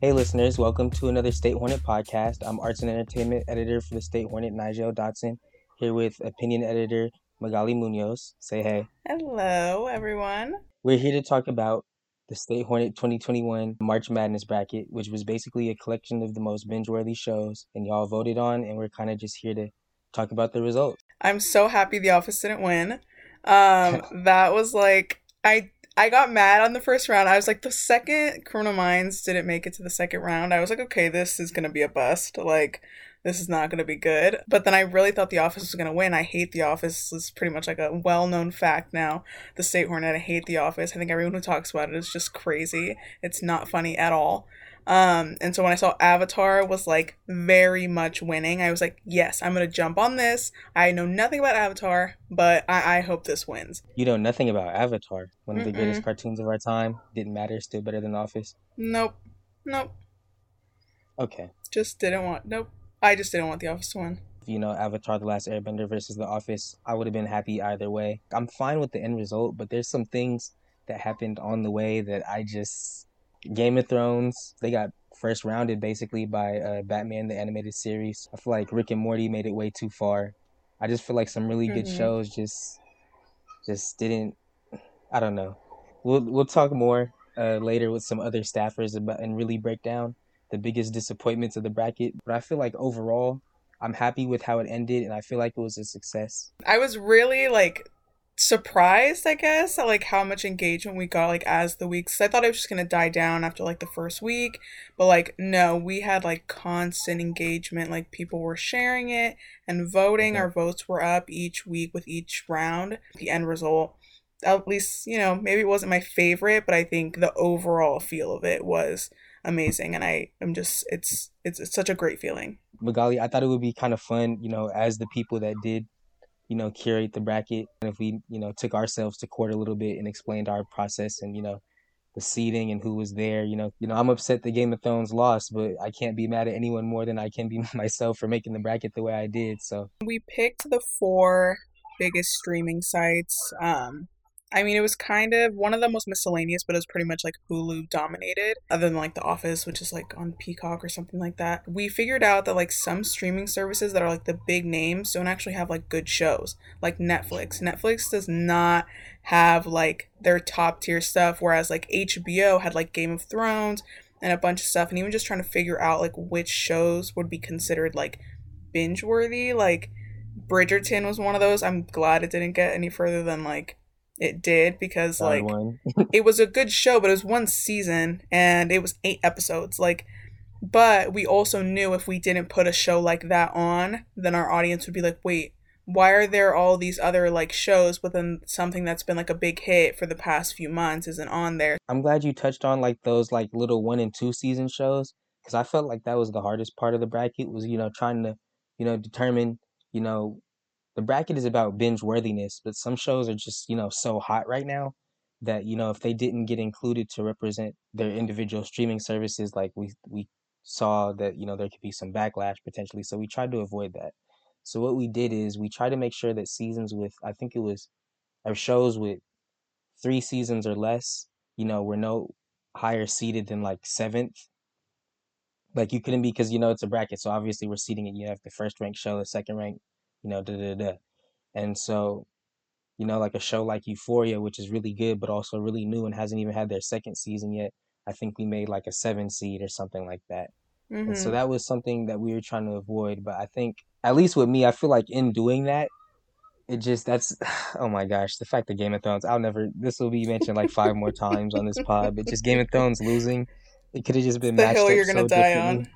Hey, listeners, welcome to another State Hornet podcast. I'm arts and entertainment editor for the State Hornet, Nijzel Dotson, here with opinion editor Magaly Muñoz. Say hey. Hello, everyone. We're here to talk about the State Hornet 2021 March Madness bracket, which was basically a collection of the most binge worthy shows, and y'all voted on, and we're kind of just here to talk about the results. I'm so happy The Office didn't win. Um, that was like I I got mad on the first round. I was like, the second Criminal Minds didn't make it to the second round, I was like, okay, this is gonna be a bust. Like, this is not gonna be good. But then I really thought The Office was gonna win. I hate The Office. It's pretty much like a well known fact now. The State Hornet, I hate The Office. I think everyone who talks about it is just crazy. It's not funny at all. Um, and so when I saw Avatar was like very much winning, I was like, yes, I'm gonna jump on this. I know nothing about Avatar, but I, I hope this wins. You know nothing about Avatar, one of the greatest cartoons of our time. Didn't matter, still better than Office. Nope. Nope. Okay. Just didn't want nope. I just didn't want the office to win. You know, Avatar The Last Airbender versus The Office, I would have been happy either way. I'm fine with the end result, but there's some things that happened on the way that I just Game of Thrones, they got first rounded basically by uh, Batman the animated series. I feel like Rick and Morty made it way too far. I just feel like some really good mm-hmm. shows just just didn't. I don't know. We'll we'll talk more uh, later with some other staffers about and really break down the biggest disappointments of the bracket. But I feel like overall, I'm happy with how it ended, and I feel like it was a success. I was really like surprised, I guess, at like how much engagement we got like as the weeks. I thought I was just gonna die down after like the first week, but like no, we had like constant engagement. Like people were sharing it and voting. Mm-hmm. Our votes were up each week with each round. The end result, at least you know, maybe it wasn't my favorite, but I think the overall feel of it was amazing, and I am just it's it's, it's such a great feeling. Magaly, I thought it would be kind of fun, you know, as the people that did you know, curate the bracket. And if we, you know, took ourselves to court a little bit and explained our process and, you know, the seating and who was there, you know, you know, I'm upset the Game of Thrones lost, but I can't be mad at anyone more than I can be myself for making the bracket the way I did. So we picked the four biggest streaming sites. Um, I mean, it was kind of one of the most miscellaneous, but it was pretty much like Hulu dominated, other than like The Office, which is like on Peacock or something like that. We figured out that like some streaming services that are like the big names don't actually have like good shows, like Netflix. Netflix does not have like their top tier stuff, whereas like HBO had like Game of Thrones and a bunch of stuff, and even just trying to figure out like which shows would be considered like binge worthy, like Bridgerton was one of those. I'm glad it didn't get any further than like it did because like it was a good show, but it was one season and it was eight episodes. Like, but we also knew if we didn't put a show like that on, then our audience would be like, wait, why are there all these other like shows, but then something that's been like a big hit for the past few months isn't on there? I'm glad you touched on like those like little one and two season shows because I felt like that was the hardest part of the bracket was you know trying to you know determine you know the bracket is about binge worthiness, but some shows are just, you know, so hot right now that, you know, if they didn't get included to represent their individual streaming services, like we we saw that, you know, there could be some backlash potentially. So we tried to avoid that. So what we did is we tried to make sure that seasons with I think it was or shows with three seasons or less, you know, were no higher seated than like seventh. Like you couldn't be because you know it's a bracket, so obviously we're seating it. You have the first ranked show, the second ranked you know, da da da. And so, you know, like a show like Euphoria, which is really good, but also really new and hasn't even had their second season yet. I think we made like a seven seed or something like that. Mm-hmm. And so mm-hmm. that was something that we were trying to avoid. But I think, at least with me, I feel like in doing that, it just that's oh my gosh the fact that game of thrones i'll never this will be mentioned like five more times on this pod but just game of thrones losing it could have just been the hill you're gonna so die on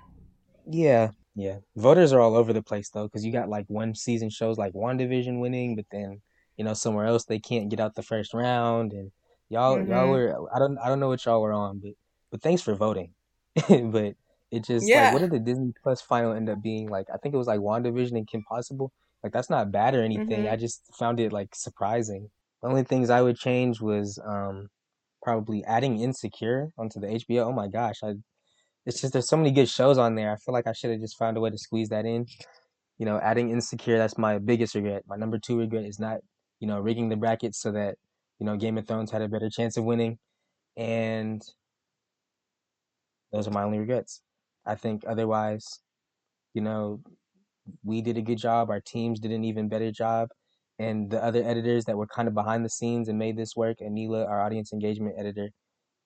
yeah yeah, voters are all over the place though, because you got like one season shows like WandaVision winning, but then you know somewhere else they can't get out the first round, and y'all mm-hmm. y'all were I don't I don't know what y'all were on, but but thanks for voting. but it just yeah. like what did the Disney Plus final end up being like? I think it was like WandaVision and Kim Possible. Like that's not bad or anything. Mm-hmm. I just found it like surprising. The only things I would change was um probably adding Insecure onto the HBO. Oh my gosh, I it's just there's so many good shows on there. I feel like I should have just found a way to squeeze that in. You know, adding Insecure, that's my biggest regret. My number two regret is not, you know, rigging the bracket so that, you know, Game of Thrones had a better chance of winning. And those are my only regrets. I think otherwise, you know, we did a good job. Our teams did an even better job. And the other editors that were kind of behind the scenes and made this work, Anila, our audience engagement editor,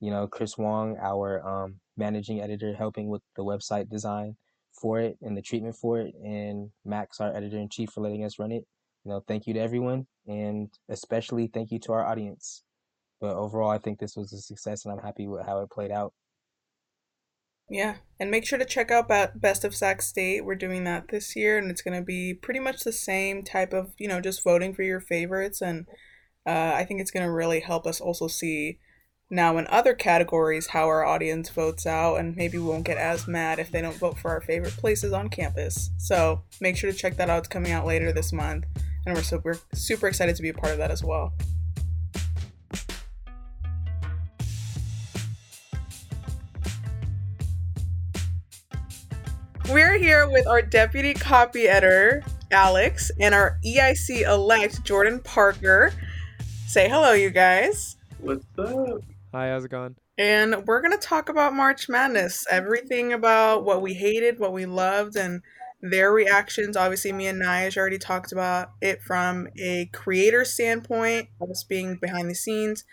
you know, Chris Wong, our um, managing editor, helping with the website design for it and the treatment for it, and Max, our editor in chief, for letting us run it. You know, thank you to everyone, and especially thank you to our audience. But overall, I think this was a success, and I'm happy with how it played out. Yeah, and make sure to check out Best of Sac State. We're doing that this year, and it's going to be pretty much the same type of, you know, just voting for your favorites. And uh, I think it's going to really help us also see now in other categories how our audience votes out, and maybe we won't get as mad if they don't vote for our favorite places on campus. So make sure to check that out. It's coming out later this month, and we're super, super excited to be a part of that as well. We're here with our deputy copy editor, Alex, and our EIC elect, Jordan Parker. Say hello, you guys. What's up? Hi, how's it going? And we're going to talk about March Madness. Everything about what we hated, what we loved, and their reactions. Obviously, me and Nige already talked about it from a creator standpoint, us being behind the scenes.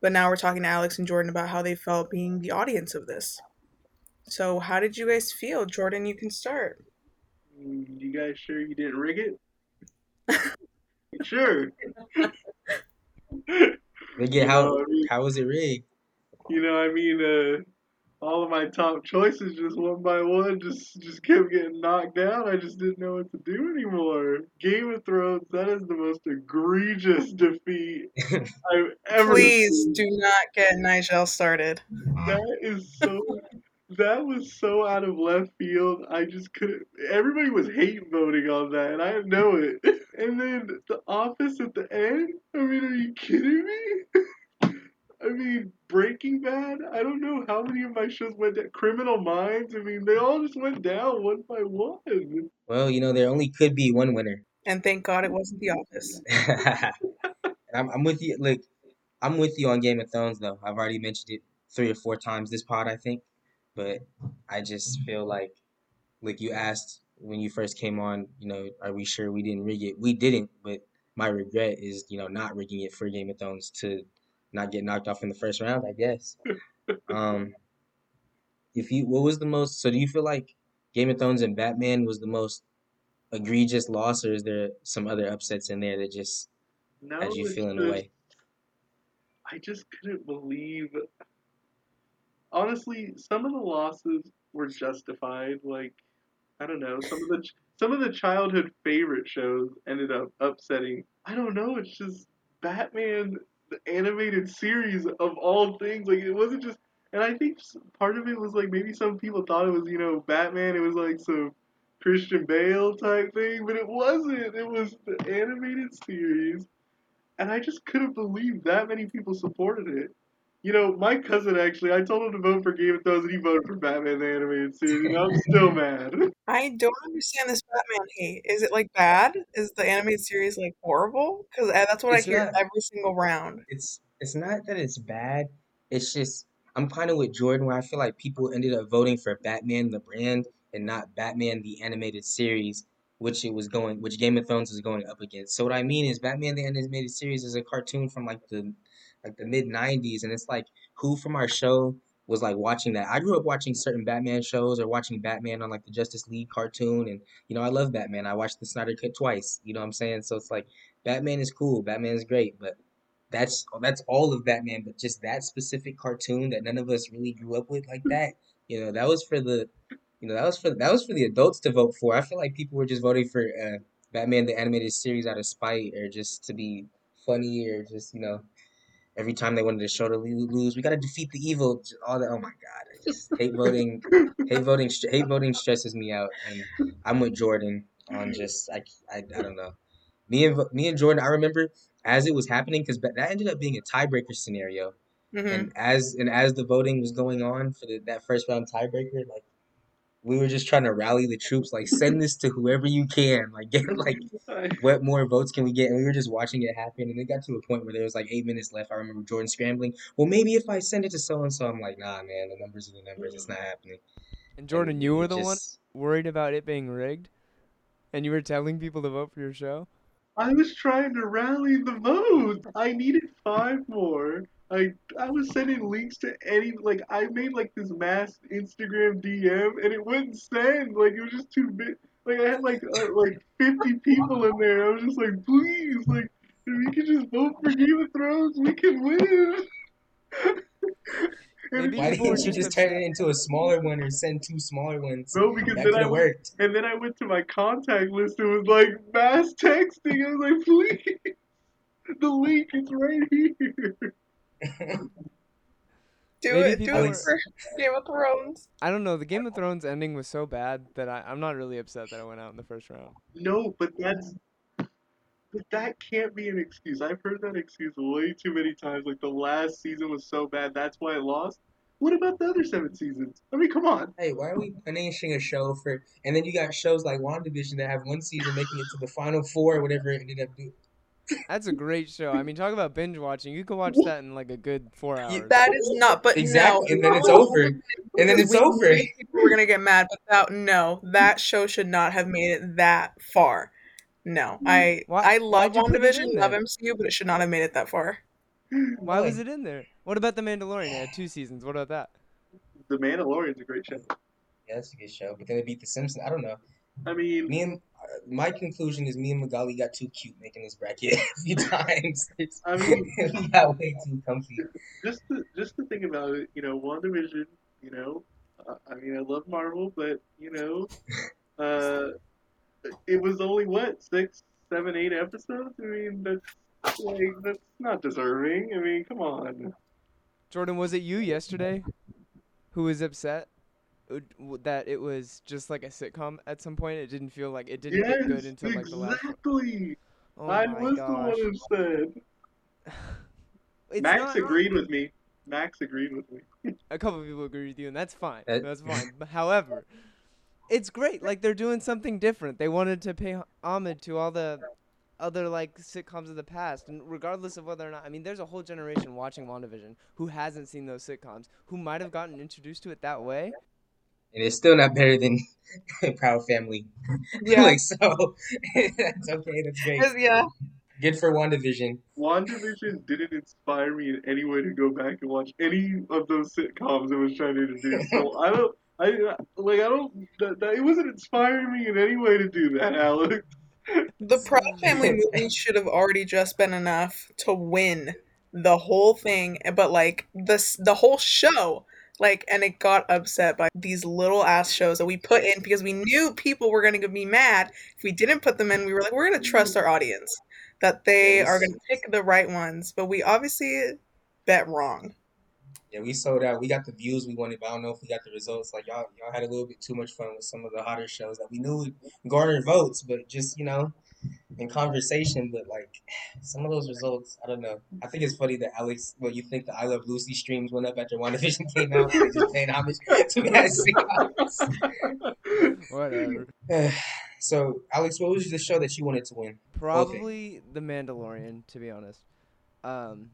But now we're talking to Alex and Jordan about how they felt being the audience of this. So, how did you guys feel? Jordan, you can start. You guys sure you didn't rig it? sure. Again, how I mean, how was it rigged? You know, I mean, uh, all of my top choices just one by one just just kept getting knocked down. I just didn't know what to do anymore. Game of Thrones, that is the most egregious defeat I've ever. Please seen. do not get Nijzel started. That is so that was so out of left field. I just couldn't. Everybody was hate voting on that, and I know it. And then the office at the end. I mean, are you kidding me? I mean, Breaking Bad. I don't know how many of my shows went down. Criminal Minds. I mean, they all just went down one by one. Well, you know, there only could be one winner. And thank God it wasn't The Office. I'm, I'm with you. Look, I'm with you on Game of Thrones, though. I've already mentioned it three or four times this pod, I think but I just feel like like you asked when you first came on, you know, are we sure we didn't rig it? We didn't, but my regret is, you know, not rigging it for Game of Thrones to not get knocked off in the first round, I guess. um if you what was the most so do you feel like Game of Thrones and Batman was the most egregious loss or is there some other upsets in there that just no, had you feeling away? I just couldn't believe honestly, some of the losses were justified. Like, I don't know, some of the some of the childhood favorite shows ended up upsetting. I don't know. It's just Batman, the animated series of all things. Like, it wasn't just. And I think part of it was like maybe some people thought it was you know Batman. It was like some Christian Bale type thing, but it wasn't. It was the animated series, and I just couldn't believe that many people supported it. You know, my cousin actually, I told him to vote for Game of Thrones and he voted for Batman the Animated Series, and I'm still mad. I don't understand this Batman hate. Is it like bad? Is the animated series like horrible? Because uh, that's what it's I hear not, every single round. It's it's not that it's bad. It's just I'm kind of with Jordan where I feel like people ended up voting for Batman the brand and not Batman the animated series, which it was going, which Game of Thrones was going up against. So what I mean is Batman the animated series is a cartoon from like the like the mid '90s, and it's like who from our show was like watching that. I grew up watching certain Batman shows or watching Batman on like the Justice League cartoon, and you know I love Batman. I watched the Snyder Cut twice. You know what I'm saying? So it's like Batman is cool, Batman is great, but that's that's all of Batman. But just that specific cartoon that none of us really grew up with like that. You know that was for the you know that was for that was for the adults to vote for. I feel like people were just voting for uh, Batman the animated series out of spite or just to be funny or just you know every time they wanted to show to lose, we got to defeat the evil. All that. Oh my god, just hate voting. hate voting. Hate voting stresses me out, and I'm with Jordan on just I, I, I don't know. Me and me and Jordan, I remember as it was happening because that ended up being a tiebreaker scenario, mm-hmm. and as and as the voting was going on for the, that first round tiebreaker, like we were just trying to rally the troops, like send this to whoever you can, like get like what more votes can we get? And we were just watching it happen, and it got to a point where there was like eight minutes left. I remember Jordan scrambling. Well, maybe if I send it to so and so, I'm like, nah, man, the numbers are the numbers. It's not happening. And Jordan, And you were it the one worried about it being rigged, and you were telling people to vote for your show. I was trying to rally the vote. I needed five more. I I was sending links to any like I made like this mass Instagram DM and it wouldn't send. Like it was just too big. Like I had like uh, like 50 people in there. I was just like, please, like if we could just vote for Game of Thrones, we can win. And Why didn't you just turn it into a smaller one or send two smaller ones? No, because That then I worked. and then I went to my contact list and it was like mass texting. I was like, please, the link is right here. Do Maybe it. Do it for Game of Thrones. I don't know. The Game of Thrones ending was so bad that I, I'm not really upset that I went out in the first round. No, but that's but that can't be an excuse. I've heard that excuse way too many times. Like the last season was so bad, that's why it lost. What about the other seven seasons? I mean, come on. Hey, why are we finishing a show for? And then you got shows like WandaVision that have one season making it to the final four, or whatever it ended up doing. That's a great show. I mean, talk about binge watching. You can watch that in like a good four hours. That is not. But Exactly, no. and then it's over, and then it's We over. knew People were gonna get mad, but that, no, that show should not have made it that far. No, hmm. I Why- I love why'd you put it WandaVision, love? MCU, but it should not have made it that far. Why was it in there? What about The Mandalorian? It had two seasons. What about that? The Mandalorian's a great show. Yeah, that's a good show. But then it beat The Simpsons. I don't know. I mean, Me and my conclusion is me and Magaly got too cute making this bracket a few times. I mean- we got way too comfy. just to, just to think about it, you know, WandaVision, you know, uh, I mean, I love Marvel, but you know, uh, it was only what six, seven, eight episodes. I mean, that's like that's not deserving. I mean, come on. Jordan, was it you yesterday who was upset w- that it was just like a sitcom at some point? It didn't feel like it didn't get good Yes, until like the last. one? exactly. Oh I my was gosh. the one who said. Max not- agreed with me. Max agreed with me. A couple people agree with you, and that's fine. That- That's fine. But however, it's great. Like they're doing something different. They wanted to pay h- homage to all the other like sitcoms of the past, and regardless of whether or not, I mean, there's a whole generation watching WandaVision who hasn't seen those sitcoms, who might have gotten introduced to it that way. And it's still not better than Proud Family. Yeah. like so, that's okay. That's great. yeah. Good for WandaVision. WandaVision didn't inspire me in any way to go back and watch any of those sitcoms it was trying to introduce. So I don't, I like, I don't. That, that, it wasn't inspiring me in any way to do that, Alex. The Proud Family movie should have already just been enough to win the whole thing, but like this, the whole show, like, and it got upset by these little ass shows that we put in because we knew people were going to be mad if we didn't put them in. We were like, we're going to trust our audience that they Yes. are going to pick the right ones, but we obviously bet wrong. Yeah, we sold out. We got the views we wanted, but I don't know if we got the results. Like y'all, y'all had a little bit too much fun with some of the hotter shows that we knew would garner votes, but just you know, in conversation. But like some of those results, I don't know. I think it's funny that Alex, well, you think the I Love Lucy streams went up after WandaVision came out. They just paying homage to that sequence. Whatever. so, Alex, what was the show that you wanted to win? Probably The Mandalorian, to be honest. Um.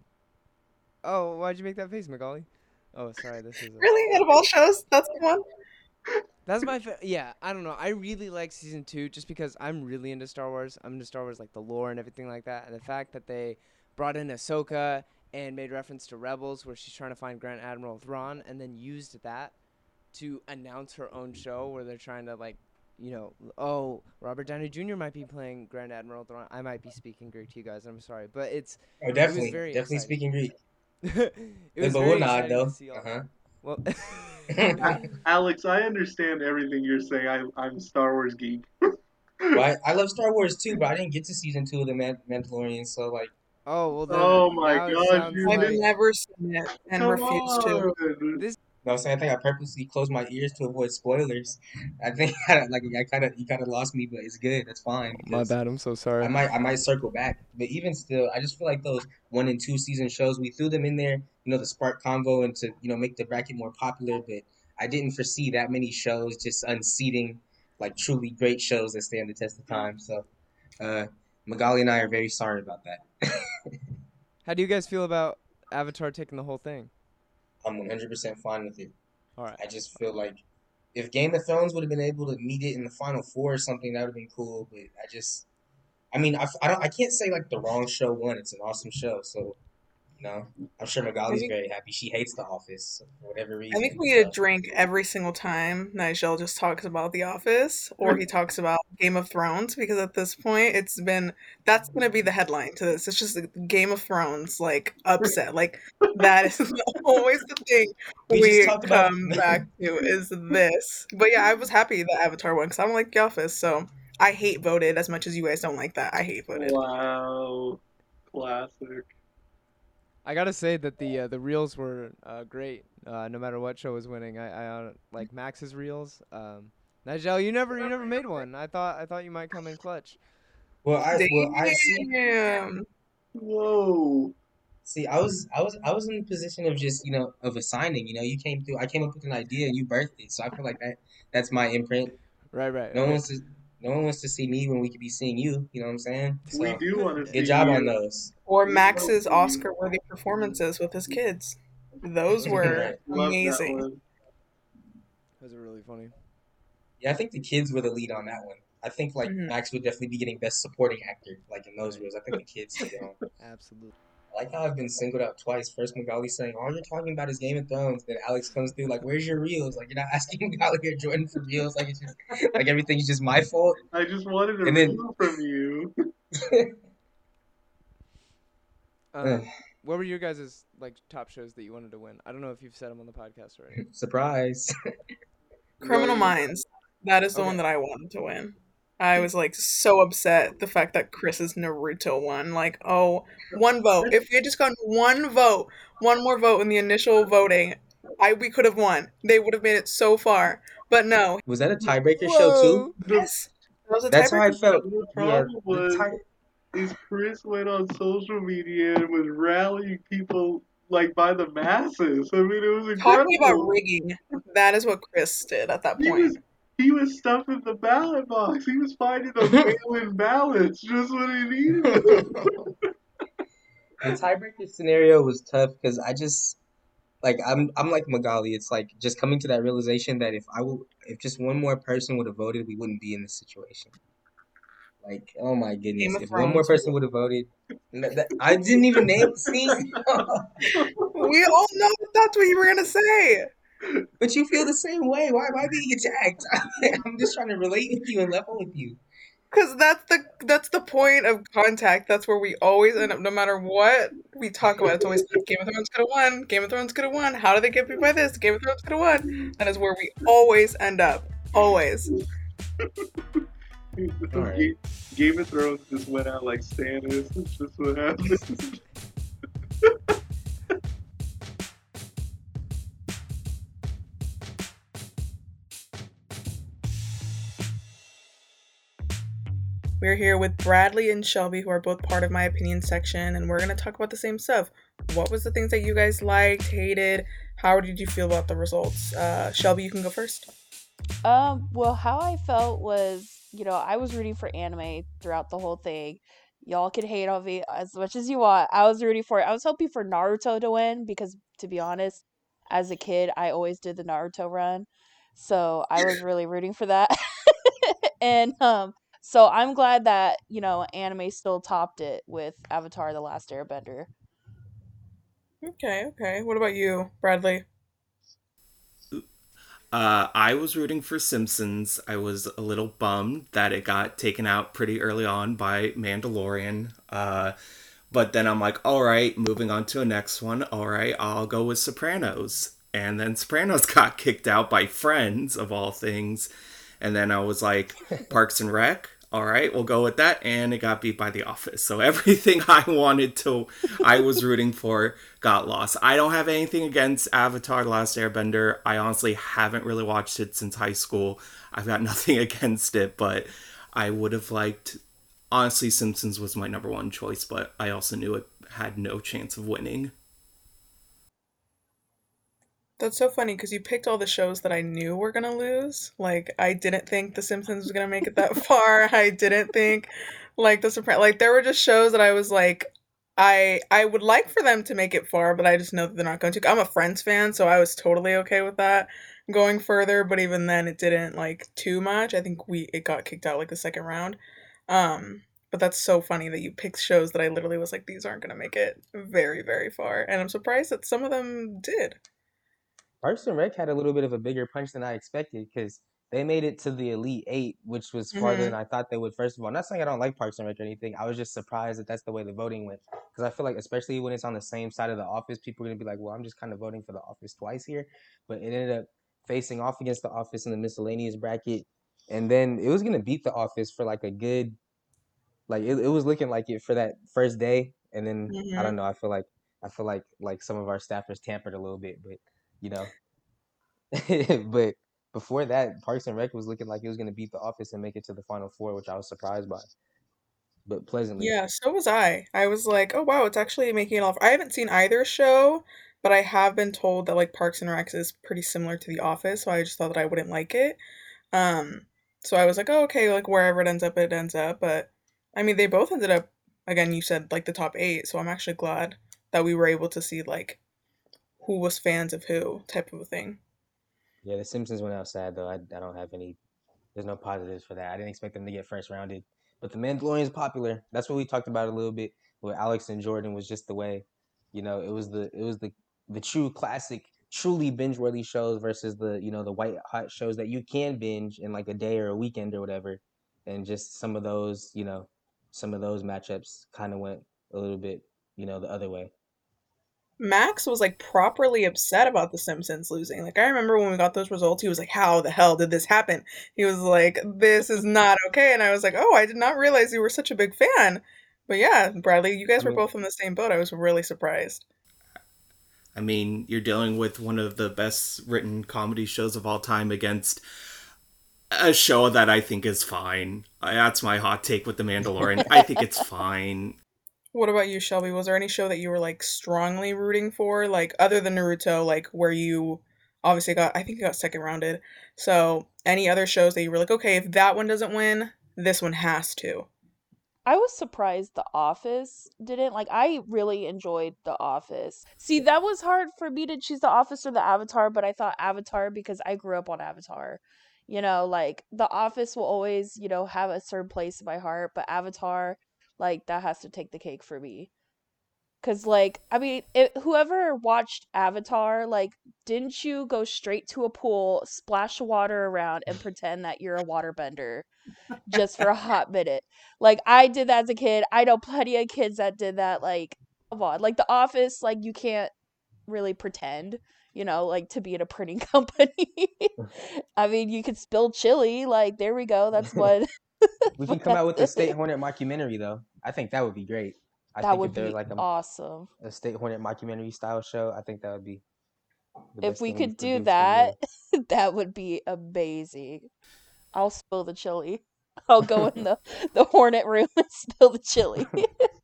Oh, why'd you make that face, Magaly? Oh, sorry. This is. A- Really? Out of all shows, that's the one? That's my fa- yeah. I don't know. I really like season two just because I'm really into Star Wars. I'm into Star Wars like the lore and everything like that, and the fact that they brought in Ahsoka and made reference to Rebels, where she's trying to find Grand Admiral Thrawn, and then used that to announce her own show, where they're trying to like, you know, oh, Robert Downey Jr. might be playing Grand Admiral Thrawn. I might be speaking Greek to you guys. I'm sorry, but it's Oh, definitely, very definitely exciting. speaking Greek. it was but very nod exciting though. Uh huh. Well, Alex, I understand everything you're saying. I, I'm a Star Wars geek. Well, I, I love Star Wars too, but I didn't get to season two of the Man- Mandalorian, so like, oh well. Then Oh my now it gosh, sounds you I've like- never seen it and Come refused to. On. no, I'm saying I think I purposely closed my ears to avoid spoilers. I think like I kind of you kind of lost me, but it's good. That's fine. My bad. I'm so sorry. I might I might circle back, but even still, I just feel like those one and two season shows we threw them in there, you know, the spark convo and to you know make the bracket more popular. But I didn't foresee that many shows just unseating like truly great shows that stand the test of time. So, uh, Magaly and I are very sorry about that. How do you guys feel about Avatar taking the whole thing? I'm 100% fine with it. All right. I just feel like if Game of Thrones would have been able to meet it in the final four or something, that would have been cool. But I just, I mean, I, I don't, I can't say like the wrong show won. It's an awesome show, so you know, I'm sure Magaly's think- very happy. She hates The Office for whatever reason. I think we get a drink every single time Nijzel just talks about The Office or he talks about Game of Thrones because at this point it's been that's gonna be the headline to this. It's just like Game of Thrones like upset. Like that is always the thing We we, just talked about- come back to is this. But yeah, I was happy that Avatar won because I don't like The Office, so I hate voted as much as you guys don't like that. I hate voted. Wow. Classic. I gotta say that the uh, the reels were uh, great. Uh, no matter what show was winning, I, I uh, like Max's reels. Um, Nijzel, you never you never made one. I thought I thought you might come in clutch. Well, I well I see. Damn. Whoa. See, I was, I was, I was in the position of just, you know, of assigning. You know, you came through. I came up with an idea, and you birthed it. So I feel like that, that's my imprint. Right, right. No one right. wants to, no one wants to see me when we could be seeing you. You know what I'm saying? So, we do want to see good job you. on those. Or Max's Oscar worthy performances with his kids. Those were Love that amazing. one. Those are really funny. Yeah, I think the kids were the lead on that one. I think like Mhm. Max would definitely be getting best supporting actor, like in those reels. I think the kids should go. Absolutely. I like how I've been singled out twice. First, Magaly saying, "All you're talking about is Game of Thrones." Then Alex comes through like, "Where's your reels?" Like you're not asking Magaly or Jordan for reels. Like it's just like everything's just my fault. I just wanted a And then- reel from you. Um, what were your guys' like top shows that you wanted to win? I don't know if you've said them on the podcast already. Surprise. Criminal Minds. That is the Okay. one that I wanted to win. I was like so upset the fact that Chris's Naruto won. Like, oh, one vote. If we had just gotten one vote, one more vote in the initial voting, I we could have won. They would have made it so far. But no. Was that a tiebreaker show too? Yes. That was a That's how I felt. the problem the was tie- is Chris went on social media and was rallying people like by the masses. I mean, it was incredible. Talking about rigging. That is what Chris did at that he point. was he was stuffing the ballot box. He was finding the mail-in ballots just what he needed them. the tiebreaker scenario was tough because I just like I'm I'm like Magaly. It's like just coming to that realization that if I will if just one more person would have voted, we wouldn't be in this situation. Like, oh my goodness, Game if one more person would have voted, that, I didn't even name see, We all know that's what you were gonna say. But you feel the same way. Why am I being attacked? I'm just trying to relate with you and level with you. Cause that's the that's the point of contact. That's where we always end up, no matter what we talk about. It's always Game of Thrones could have won. Game of Thrones could have won. How did they get beat by this? Game of Thrones could have won. That is where we always end up. Always. Alright. Ga- Game of Thrones just went out like Stannis. It's just what happened. We're here with Bradley and Shelby, who are both part of my opinion section, and we're gonna talk about the same stuff. What was the things that you guys liked, hated? How did you feel about the results? Uh, Shelby, you can go first. Um, well, how I felt was, you know, I was rooting for anime throughout the whole thing. Y'all can hate on me as much as you want. I was rooting for it. I was hoping for Naruto to win because, to be honest, as a kid, I always did the Naruto run. So I was really rooting for that. and um, so I'm glad that, you know, anime still topped it with Avatar The Last Airbender. Okay, okay. What about you, Bradley? Uh, I was rooting for Simpsons. I was a little bummed that it got taken out pretty early on by Mandalorian. Uh, but then I'm like, all right, moving on to a next one. All right, I'll go with Sopranos. And then Sopranos got kicked out by Friends, of all things. And then I was like, Parks and Rec. All right, we'll go with that. And it got beat by The Office. So everything I wanted to, I was rooting for, got lost. I don't have anything against Avatar The Last Airbender. I honestly haven't really watched it since high school. I've got nothing against it, but I would have liked. Honestly, Simpsons was my number one choice, but I also knew it had no chance of winning. That's so funny because you picked all the shows that I knew were gonna lose. Like I didn't think The Simpsons was gonna make it that far. I didn't think like The Sopranos. Like there were just shows that I was like, I I would like for them to make it far, but I just know that they're not going to. I'm a Friends fan, so I was totally okay with that going further. But even then, it didn't like too much. I think we it got kicked out like the second round. Um, but that's so funny that you picked shows that I literally was like, these aren't gonna make it very very far, and I'm surprised that some of them did. Parks and Rec had a little bit of a bigger punch than I expected because they made it to the Elite Eight, which was farther hmm than I thought they would. First of all, not saying I don't like Parks and Rec or anything. I was just surprised that that's the way the voting went because I feel like, especially when it's on the same side of the Office, people are gonna be like, "Well, I'm just kind of voting for the Office twice here," but it ended up facing off against the Office in the miscellaneous bracket, and then it was gonna beat the Office for like a good, like it, it was looking like it for that first day, and then I hmm don't know. I feel like I feel like like some of our staffers tampered a little bit, but you know. but before that, Parks and Rec was looking like it was going to beat The Office and make it to the Final Four, which I was surprised by, but pleasantly. Yeah, so was I. I was like, oh wow, it's actually making it off. I haven't seen either show, but I have been told that like Parks and Rec is pretty similar to The Office, so I just thought that I wouldn't like it. Um, so I was like, oh okay, like wherever it ends up, it ends up. But I mean, they both ended up again. You said like the top eight, so I'm actually glad that we were able to see like who was fans of who type of a thing. Yeah, The Simpsons went out sad though. I, I don't have any. There's no positives for that. I didn't expect them to get first rounded, but The Mandalorian is popular. That's what we talked about a little bit with Alex and Jordan. Was just the way, you know, it was the it was the the true classic, truly binge worthy shows versus the you know the white hot shows that you can binge in like a day or a weekend or whatever, and just some of those you know, some of those matchups kind of went a little bit you know the other way. Max was like properly upset about The Simpsons losing. Like I remember when we got those results, he was like, "How the hell did this happen?" He was like, "This is not okay." And I was like, "Oh, I did not realize you were such a big fan." But yeah, Bradley, you guys were both in the same boat. I was really surprised. I mean, you're dealing with one of the best written comedy shows of all time against a show that I think is fine. That's my hot take with The Mandalorian. I think it's fine. What about you, Shelby? Was there any show that you were like strongly rooting for, like other than Naruto, like where you obviously got, I think you got second rounded. So any other shows that you were like, okay, if that one doesn't win, this one has to. I was surprised The Office didn't. Like, I really enjoyed The Office. See, that was hard for me to choose The Office or The Avatar, but I thought Avatar because I grew up on Avatar. You know, like, The Office will always, you know, have a certain place in my heart, but Avatar, like, that has to take the cake for me. Cause like I mean, it, whoever watched Avatar, like, didn't you go straight to a pool, splash water around, and pretend that you're a waterbender just for a hot minute? Like I did that as a kid. I know plenty of kids that did that. Like, come on, like The Office, like you can't really pretend, you know, like to be in a printing company. I mean, you could spill chili. Like there we go. That's what. We can come out with a State. Hornet mockumentary though. I think that would be great. I That think if would there be like a, awesome. a State Hornet mockumentary style show, I think that would be If we could do that, that would be amazing. I'll spill the chili. I'll go in the the hornet room and spill the chili.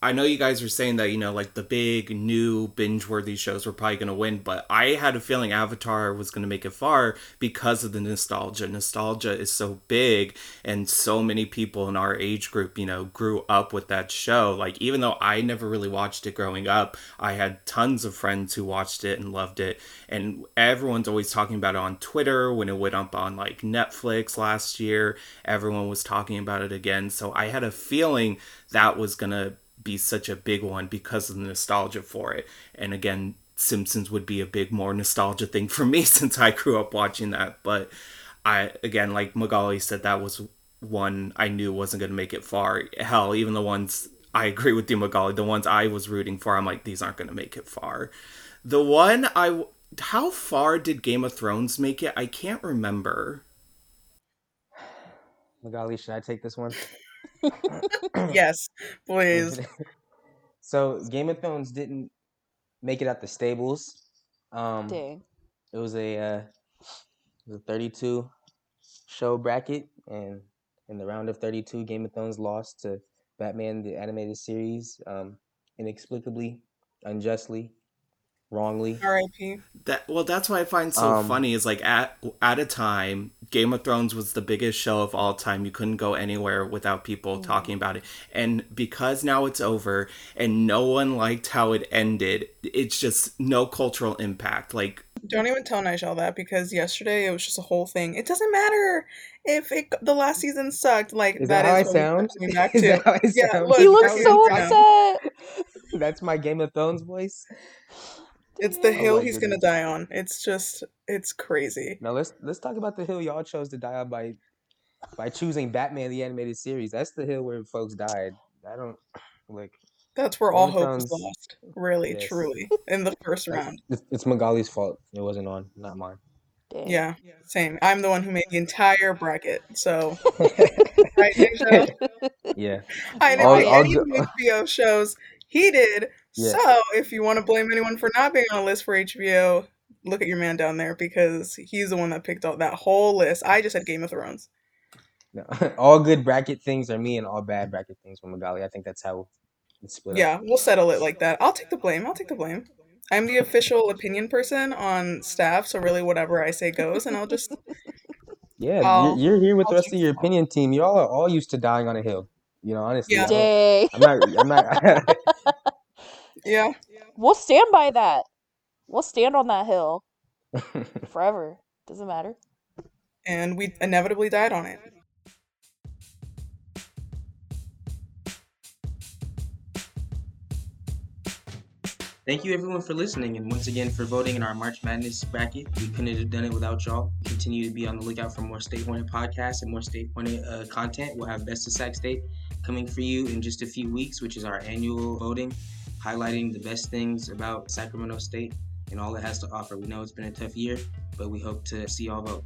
I know you guys were saying that, you know, like the big new binge worthy shows were probably going to win, but I had a feeling Avatar was going to make it far because of the nostalgia. Nostalgia is so big, and so many people in our age group, you know, grew up with that show. Like, even though I never really watched it growing up, I had tons of friends who watched it and loved it. And everyone's always talking about it on Twitter when it went up on like Netflix last year. Everyone was talking about it again. So I had a feeling that was going to be such a big one because of the nostalgia for it. And again, Simpsons would be a big more nostalgia thing for me since I grew up watching that. But I again, like Magaly said, that was one I knew wasn't going to make it far. Hell, even the ones I agree with you, Magaly, the ones I was rooting for, I'm like, these aren't going to make it far. The one I, how far did Game of Thrones make it? I can't remember. Magaly, should I take this one? Yes, please. so Game of Thrones didn't make it out the stables. Um, Dang. it was a uh, it was a 32 show bracket, and in the round of 32, Game of Thrones lost to Batman the animated series, um, inexplicably, unjustly. Wrongly. R.I.P. That well, that's why I find so Um, funny is like at at a time, Game of Thrones was the biggest show of all time. You couldn't go anywhere without people talking about it. And because now it's over and no one liked how it ended, it's just no cultural impact. Like Don't even tell Nijzel that because yesterday it was just a whole thing. It doesn't matter if it the last season sucked. Like Is that how I sound? we back Is to. that how I Yeah, sound? look, He looks so upset. That's my Game of Thrones voice. It's the Oh hill my he's gonna die on. It's just it's crazy. Now let's let's talk about the hill y'all chose to die on by by choosing Batman the animated series. That's the hill where folks died. I don't like. That's where all of hope was Thrones- lost. Really, Yes. truly. In the first round. It's, it's Magaly's fault. It wasn't on, not mine. Dang. Yeah, same. I'm the one who made the entire bracket. So right, Nijzel? yeah. I didn't All- make all any go- of the HBO shows. He did. Yeah. So if you want to blame anyone for not being on a list for HBO, look at your man down there because he's the one that picked out that whole list. I just had Game of Thrones. No. all good bracket things are me, and all bad bracket things from Magaly. I think that's how it's split. up. Yeah, we'll settle it like that. I'll take the blame. I'll take the blame. I'm the official opinion person on staff, so really whatever I say goes, and I'll just Yeah, I'll- you're, you're here with I'll the rest of your opinion team. Y'all are all used to dying on a hill. You know, honestly. Yeah. I don't- I'm not. I'm not. yeah. We'll stand by that. We'll stand on that hill forever. Doesn't matter. And we inevitably died on it. Thank you everyone for listening and once again for voting in our March Madness bracket. We couldn't have done it without y'all. Continue to be on the lookout for more State Hornet podcasts and more State Hornet uh, content. We'll have Best of Sac State coming for you in just a few weeks, which is our annual voting, highlighting the best things about Sacramento State and all it has to offer. We know it's been a tough year, but we hope to see y'all vote.